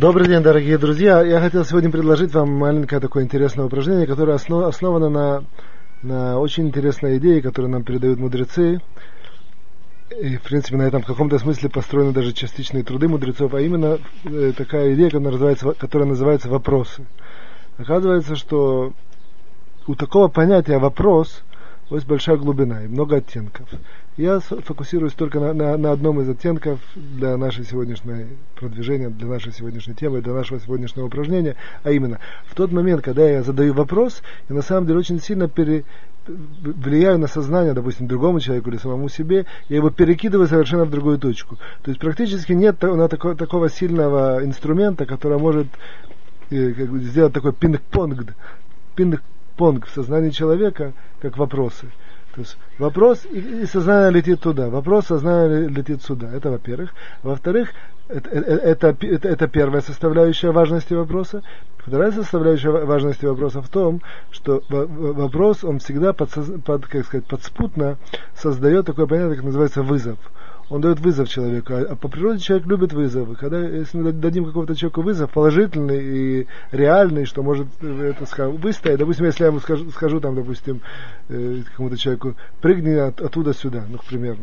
Добрый день, дорогие друзья. Я хотел сегодня предложить вам маленькое такое интересное упражнение, которое основ, основано на, на очень интересной идее, которую нам передают мудрецы. И, в принципе, на этом в каком-то смысле построены даже частичные труды мудрецов, а именно э, такая идея, которая называется, которая называется вопросы. Оказывается, что у такого понятия вопрос есть большая глубина и много оттенков. Я фокусируюсь только на, на, на одном из оттенков для нашей сегодняшней продвижения, для нашей сегодняшней темы, для нашего сегодняшнего упражнения, а именно в тот момент, когда я задаю вопрос, я на самом деле очень сильно пере, влияю на сознание, допустим, другому человеку или самому себе, я его перекидываю совершенно в другую точку. То есть практически нет такого, такого сильного инструмента, который может э, сделать такой пинг-понг, пинг-понг в сознании человека, как вопросы. То есть вопрос, и, и сознание летит туда, вопрос, сознание летит сюда. Это во-первых. Во-вторых, это, это, это, это первая составляющая важности вопроса. Вторая составляющая важности вопроса в том, что вопрос, он всегда под, под, как сказать, подспутно создает такое понятие, как называется вызов он дает вызов человеку. А, по природе человек любит вызовы. Когда, если мы дадим какому-то человеку вызов, положительный и реальный, что может это выстоять, допустим, если я ему скажу, скажу там, допустим, э, какому-то человеку, прыгни от, оттуда сюда, ну, к примеру,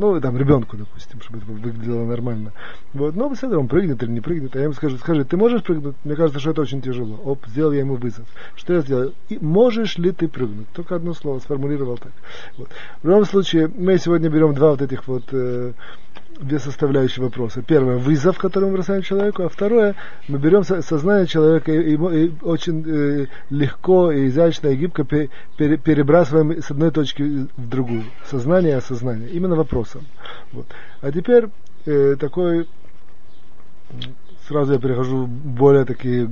ну, там, ребенку, допустим, чтобы это выглядело нормально. Вот, но все он прыгнет или не прыгнет, а я ему скажу, скажи, ты можешь прыгнуть? Мне кажется, что это очень тяжело. Оп, сделал я ему вызов. Что я сделал? И можешь ли ты прыгнуть? Только одно слово сформулировал так. Вот. В любом случае, мы сегодня берем два вот этих вот э, две составляющие вопроса. Первое – вызов, который мы бросаем человеку, а второе – мы берем сознание человека и, и, очень э, легко и изящно и гибко пер, пер, перебрасываем с одной точки в другую. Сознание и осознание. Именно вопросом. Вот. А теперь э, такой сразу я перехожу в более такие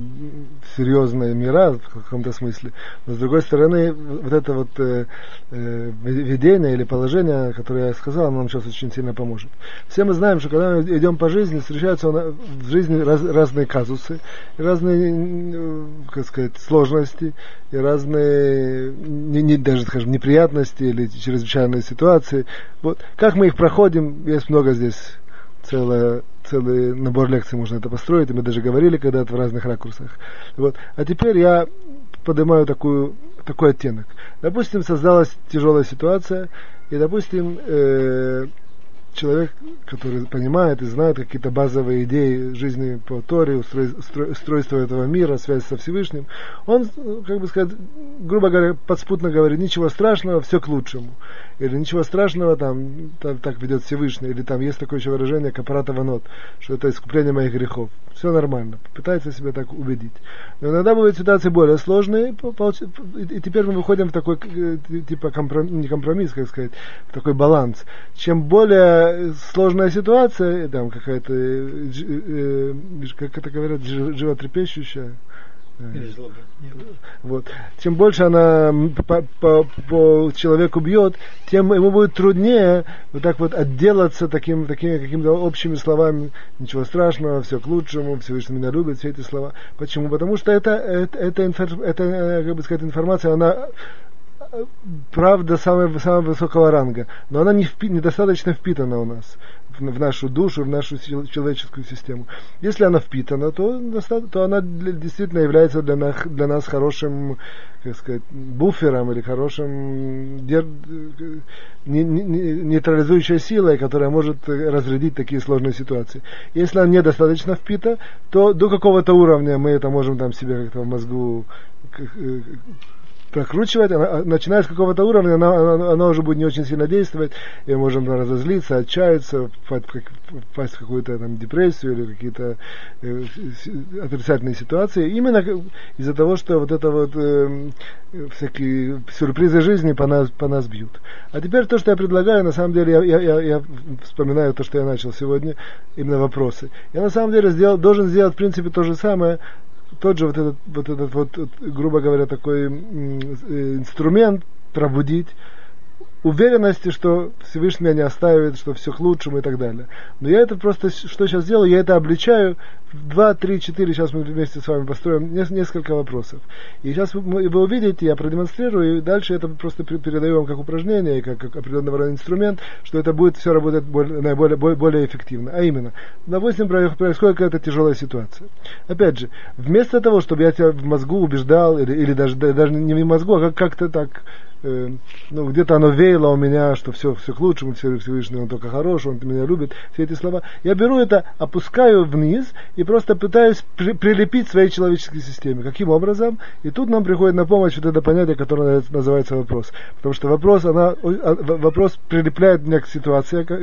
серьезные мира в каком-то смысле. Но с другой стороны, вот это вот э, э, видение или положение, которое я сказал, оно нам сейчас очень сильно поможет. Все мы знаем, что когда мы идем по жизни, встречаются в жизни раз, разные казусы, разные, э, как сказать, сложности, и разные, не, не, даже, скажем, неприятности или чрезвычайные ситуации. Вот. Как мы их проходим, есть много здесь целая целый набор лекций можно это построить, и мы даже говорили когда-то в разных ракурсах. Вот. А теперь я поднимаю такую, такой оттенок. Допустим, создалась тяжелая ситуация, и, допустим, э, человек, который понимает и знает какие-то базовые идеи жизни по Торе, устройство этого мира, связь со Всевышним, он, как бы сказать, грубо говоря, подспутно говорит, ничего страшного, все к лучшему. Или ничего страшного, там, там так ведет Всевышний, или там есть такое еще выражение, капарата ванот, что это искупление моих грехов. Все нормально. Пытается себя так убедить. Но иногда бывают ситуации более сложные, и теперь мы выходим в такой, э, типа, компромисс, не компромисс, как сказать, в такой баланс. Чем более сложная ситуация, там какая-то, э, э, как это говорят, животрепещущая. Вот. Чем больше она по, по, по человеку бьет, тем ему будет труднее вот так вот отделаться таким, такими какими-то общими словами. Ничего страшного, все к лучшему, Всевышний меня любит, все эти слова. Почему? Потому что это, это, это, это как бы сказать, информация, она правда самого, самого высокого ранга, но она не впи, недостаточно впитана у нас в, нашу душу, в нашу человеческую систему. Если она впитана, то, то она действительно является для нас, для нас хорошим, как сказать, буфером или хорошим дер, не, не, нейтрализующей силой, которая может разрядить такие сложные ситуации. Если она недостаточно впита, то до какого-то уровня мы это можем там себе как-то в мозгу прокручивать, а, начиная с какого-то уровня, она, она, уже будет не очень сильно действовать, и мы можем разозлиться, отчаяться, впасть в какую-то там депрессию или какие-то э, отрицательные ситуации, именно из-за того, что вот это вот э, всякие сюрпризы жизни по нас, по нас бьют. А теперь то, что я предлагаю, на самом деле, я, я, я вспоминаю то, что я начал сегодня, именно вопросы. Я на самом деле сделал, должен сделать, в принципе, то же самое, тот же вот этот, вот этот вот, грубо говоря, такой э, инструмент пробудить уверенности, что Всевышний меня не оставит, что все к лучшему и так далее. Но я это просто, что сейчас делаю, я это обличаю два, три, четыре, сейчас мы вместе с вами построим несколько вопросов. И сейчас вы, вы увидите, я продемонстрирую, и дальше это просто передаю вам как упражнение, как, как определенного рода инструмент, что это будет все работать более, более, более эффективно. А именно, допустим, происходит какая-то тяжелая ситуация. Опять же, вместо того, чтобы я тебя в мозгу убеждал, или, или даже, даже не в мозгу, а как- как-то так э, ну, где-то оно веяло у меня, что все, все к лучшему, все Всевышний, он только хороший, он меня любит, все эти слова. Я беру это, опускаю вниз и просто пытаюсь при, прилепить своей человеческой системе. Каким образом? И тут нам приходит на помощь вот это понятие, которое называется вопрос. Потому что вопрос, она, вопрос прилепляет меня к ситуации, к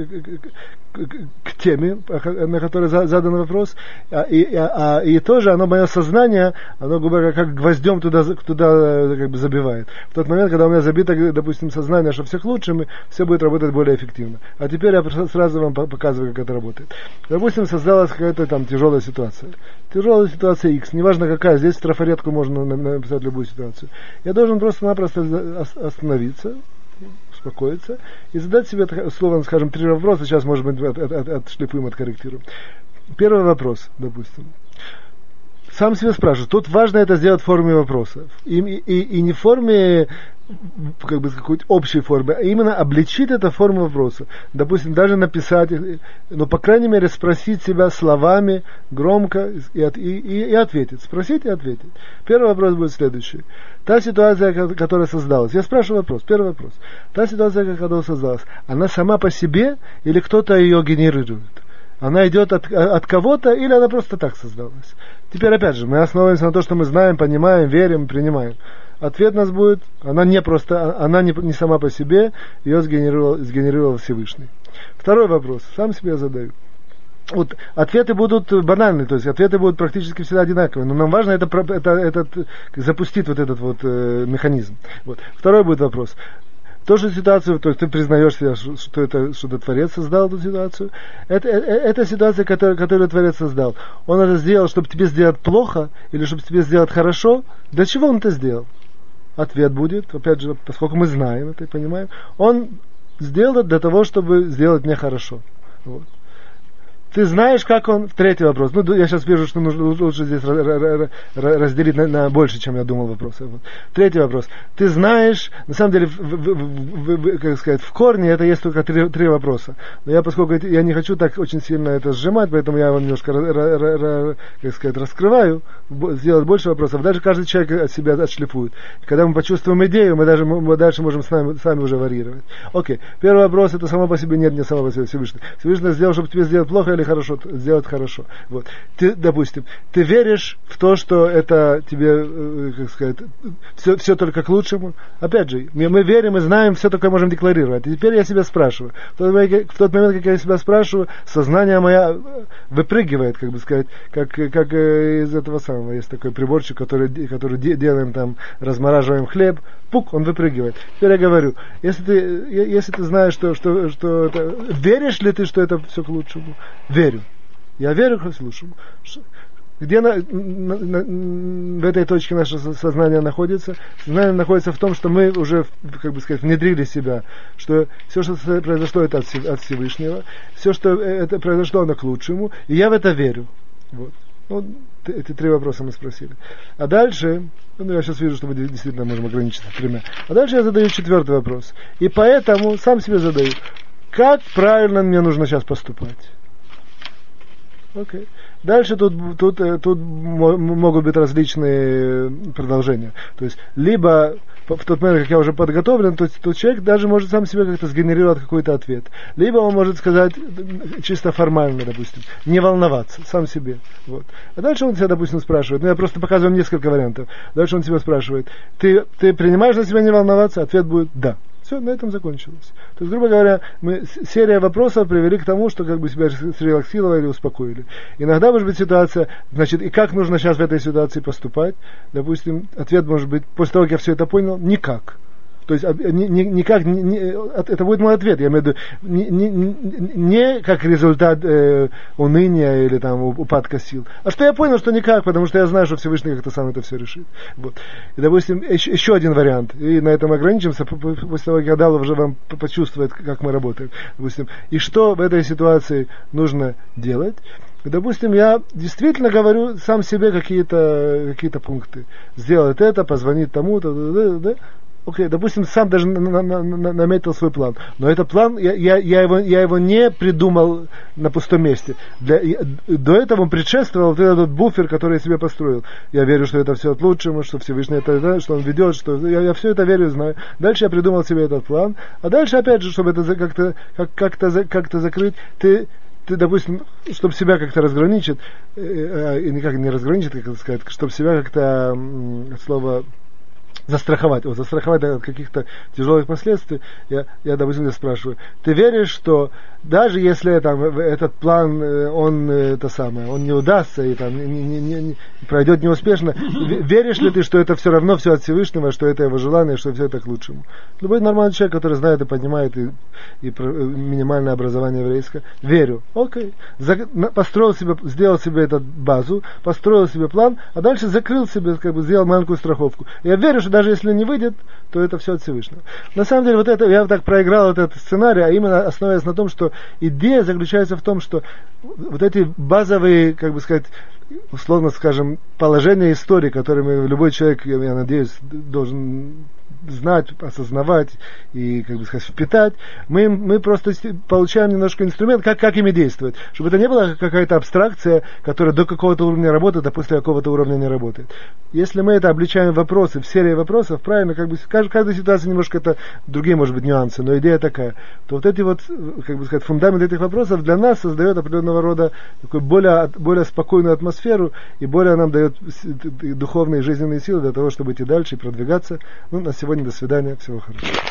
теме, на которой задан вопрос, а, и, и, а, и тоже оно, мое сознание, оно, как гвоздем туда, туда как бы забивает. В тот момент, когда у меня забито, допустим, сознание, что все к лучшему, все будет работать более эффективно. А теперь я сразу вам показываю, как это работает. Допустим, создалась какая-то там тяжелая ситуация. Тяжелая ситуация X, неважно какая, здесь трафаретку можно написать любую ситуацию. Я должен просто-напросто остановиться, успокоиться и задать себе, условно скажем, три вопроса, сейчас, может быть, от, от, от, отшлифуем, откорректируем. Первый вопрос, допустим. Сам себе спрашиваю. Тут важно это сделать в форме вопроса. И, и, и не в форме как бы какой-то общей формы, а именно обличить это форму вопроса. Допустим, даже написать, но по крайней мере спросить себя словами громко и, и, и, и ответить. Спросить и ответить. Первый вопрос будет следующий. Та ситуация, которая создалась. Я спрашиваю вопрос. Первый вопрос. Та ситуация, которая создалась, она сама по себе или кто-то ее генерирует? Она идет от, от кого-то или она просто так создалась? Теперь опять же, мы основываемся на то, что мы знаем, понимаем, верим, принимаем. Ответ нас будет, она не просто, она не, не сама по себе, ее сгенерировал, сгенерировал Всевышний. Второй вопрос, сам себе задаю. Вот ответы будут банальные, то есть ответы будут практически всегда одинаковые, но нам важно это, это, этот, запустить вот этот вот э, механизм. Вот. Второй будет вопрос. То же ситуацию, то есть ты признаешь себя, что это, что Творец создал эту ситуацию. Это, это, это ситуация, которую, которую Творец создал. Он это сделал, чтобы тебе сделать плохо или чтобы тебе сделать хорошо. Для чего он это сделал? ответ будет, опять же, поскольку мы знаем это и понимаем, он сделал это для того, чтобы сделать мне хорошо. Вот. Ты знаешь, как он... Третий вопрос. Ну, я сейчас вижу, что нужно лучше здесь разделить на, на больше, чем я думал вопросы. Третий вопрос. Ты знаешь, на самом деле, в, в, в, как сказать, в корне это есть только три, три вопроса. Но я, поскольку я не хочу так очень сильно это сжимать, поэтому я его немножко, как сказать, раскрываю, сделать больше вопросов. Даже каждый человек от себя отшлифует. Когда мы почувствуем идею, мы даже мы дальше можем с нами, сами уже варьировать. Окей. Первый вопрос, это само по себе нет, не само по себе Всевышний. Всевышний сделал, чтобы тебе сделать плохо или хорошо, сделать хорошо. Вот. Ты, допустим, ты веришь в то, что это тебе, э, как сказать, все, все только к лучшему. Опять же, мы верим и знаем, все только можем декларировать. И теперь я себя спрашиваю. В тот, момент, в тот момент, как я себя спрашиваю, сознание мое выпрыгивает, как бы сказать, как, как э, из этого самого. Есть такой приборчик, который, который делаем там, размораживаем хлеб, пук, он выпрыгивает. Теперь я говорю, если ты, если ты знаешь, что, что, что это, веришь ли ты, что это все к лучшему? Верю. Я верю лучшему. Где на, на, на, в этой точке наше сознание находится? Сознание находится в том, что мы уже, как бы сказать, внедрили себя, что все, что произошло, это от, от Всевышнего, все, что э, это произошло, оно к лучшему, и я в это верю. Вот. Ну, эти три вопроса мы спросили. А дальше, ну, я сейчас вижу, что мы действительно можем ограничиться тремя. А дальше я задаю четвертый вопрос. И поэтому сам себе задаю, как правильно мне нужно сейчас поступать? Okay. Дальше тут, тут, э, тут могут быть различные продолжения. То есть, либо в тот момент, как я уже подготовлен, то, то человек даже может сам себе как-то сгенерировать какой-то ответ. Либо он может сказать чисто формально, допустим, не волноваться, сам себе. Вот. А дальше он себя, допустим, спрашивает, ну я просто показываю несколько вариантов. Дальше он себя спрашивает, ты, ты принимаешь на себя не волноваться? Ответ будет да. Все, на этом закончилось. То есть, грубо говоря, мы, серия вопросов привели к тому, что как бы себя срелаксировали, успокоили. Иногда может быть ситуация, значит, и как нужно сейчас в этой ситуации поступать? Допустим, ответ может быть, после того, как я все это понял, никак. То есть ни, никак, ни, ни, это будет мой ответ, я имею в виду, не, не, не как результат э, уныния или там упадка сил, а что я понял, что никак, потому что я знаю, что Всевышний как-то сам это все решит. Вот. И, допустим, еще, еще один вариант, и на этом ограничимся, после того, как дал, уже вам почувствовать, как мы работаем. Допустим. И что в этой ситуации нужно делать? допустим, я действительно говорю сам себе какие-то какие пункты. Сделать это, позвонить тому-то, да, да, да. Окей, okay, допустим, сам даже на, на, на, наметил свой план. Но этот план, я, я, я, его, я его не придумал на пустом месте. Для, до этого он предшествовал вот этот буфер, который я себе построил. Я верю, что это все от лучшего, что Всевышний это, что он ведет, что я, я все это верю, знаю. Дальше я придумал себе этот план. А дальше, опять же, чтобы это как-то как, как-то, как-то закрыть, ты ты, допустим, чтобы себя как-то разграничить, э, э, никак не разграничить, как сказать, чтобы себя как-то, э, слово застраховать, вот, застраховать от каких-то тяжелых последствий, я, я допустим, спрашиваю, ты веришь, что даже если там, этот план, э, он, э, это самое, он не удастся и там, не, не, не, не, пройдет неуспешно, веришь ли ты, что это все равно все от Всевышнего, что это его желание, что все это к лучшему? Любой нормальный человек, который знает и понимает и, и минимальное образование еврейское, верю, окей, построил себе, сделал себе эту базу, построил себе план, а дальше закрыл себе, как бы сделал маленькую страховку. Я верю, что даже если не выйдет, то это все от Всевышнего. На самом деле, вот это, я так проиграл этот сценарий, а именно основываясь на том, что идея заключается в том, что вот эти базовые, как бы сказать, условно скажем, положения истории, которыми любой человек, я надеюсь, должен знать, осознавать и, как бы сказать, впитать, мы, мы просто получаем немножко инструмент, как, как ими действовать. Чтобы это не была какая-то абстракция, которая до какого-то уровня работает, а после какого-то уровня не работает. Если мы это обличаем в вопросы, в серии вопросов, правильно, как бы каждая, каждая ситуация немножко это другие, может быть, нюансы, но идея такая, то вот эти вот, как бы сказать, фундамент этих вопросов для нас создает определенного рода такую более, более спокойную атмосферу и более нам дает духовные жизненные силы для того, чтобы идти дальше и продвигаться. Ну, на сегодня до свидания. Всего хорошего.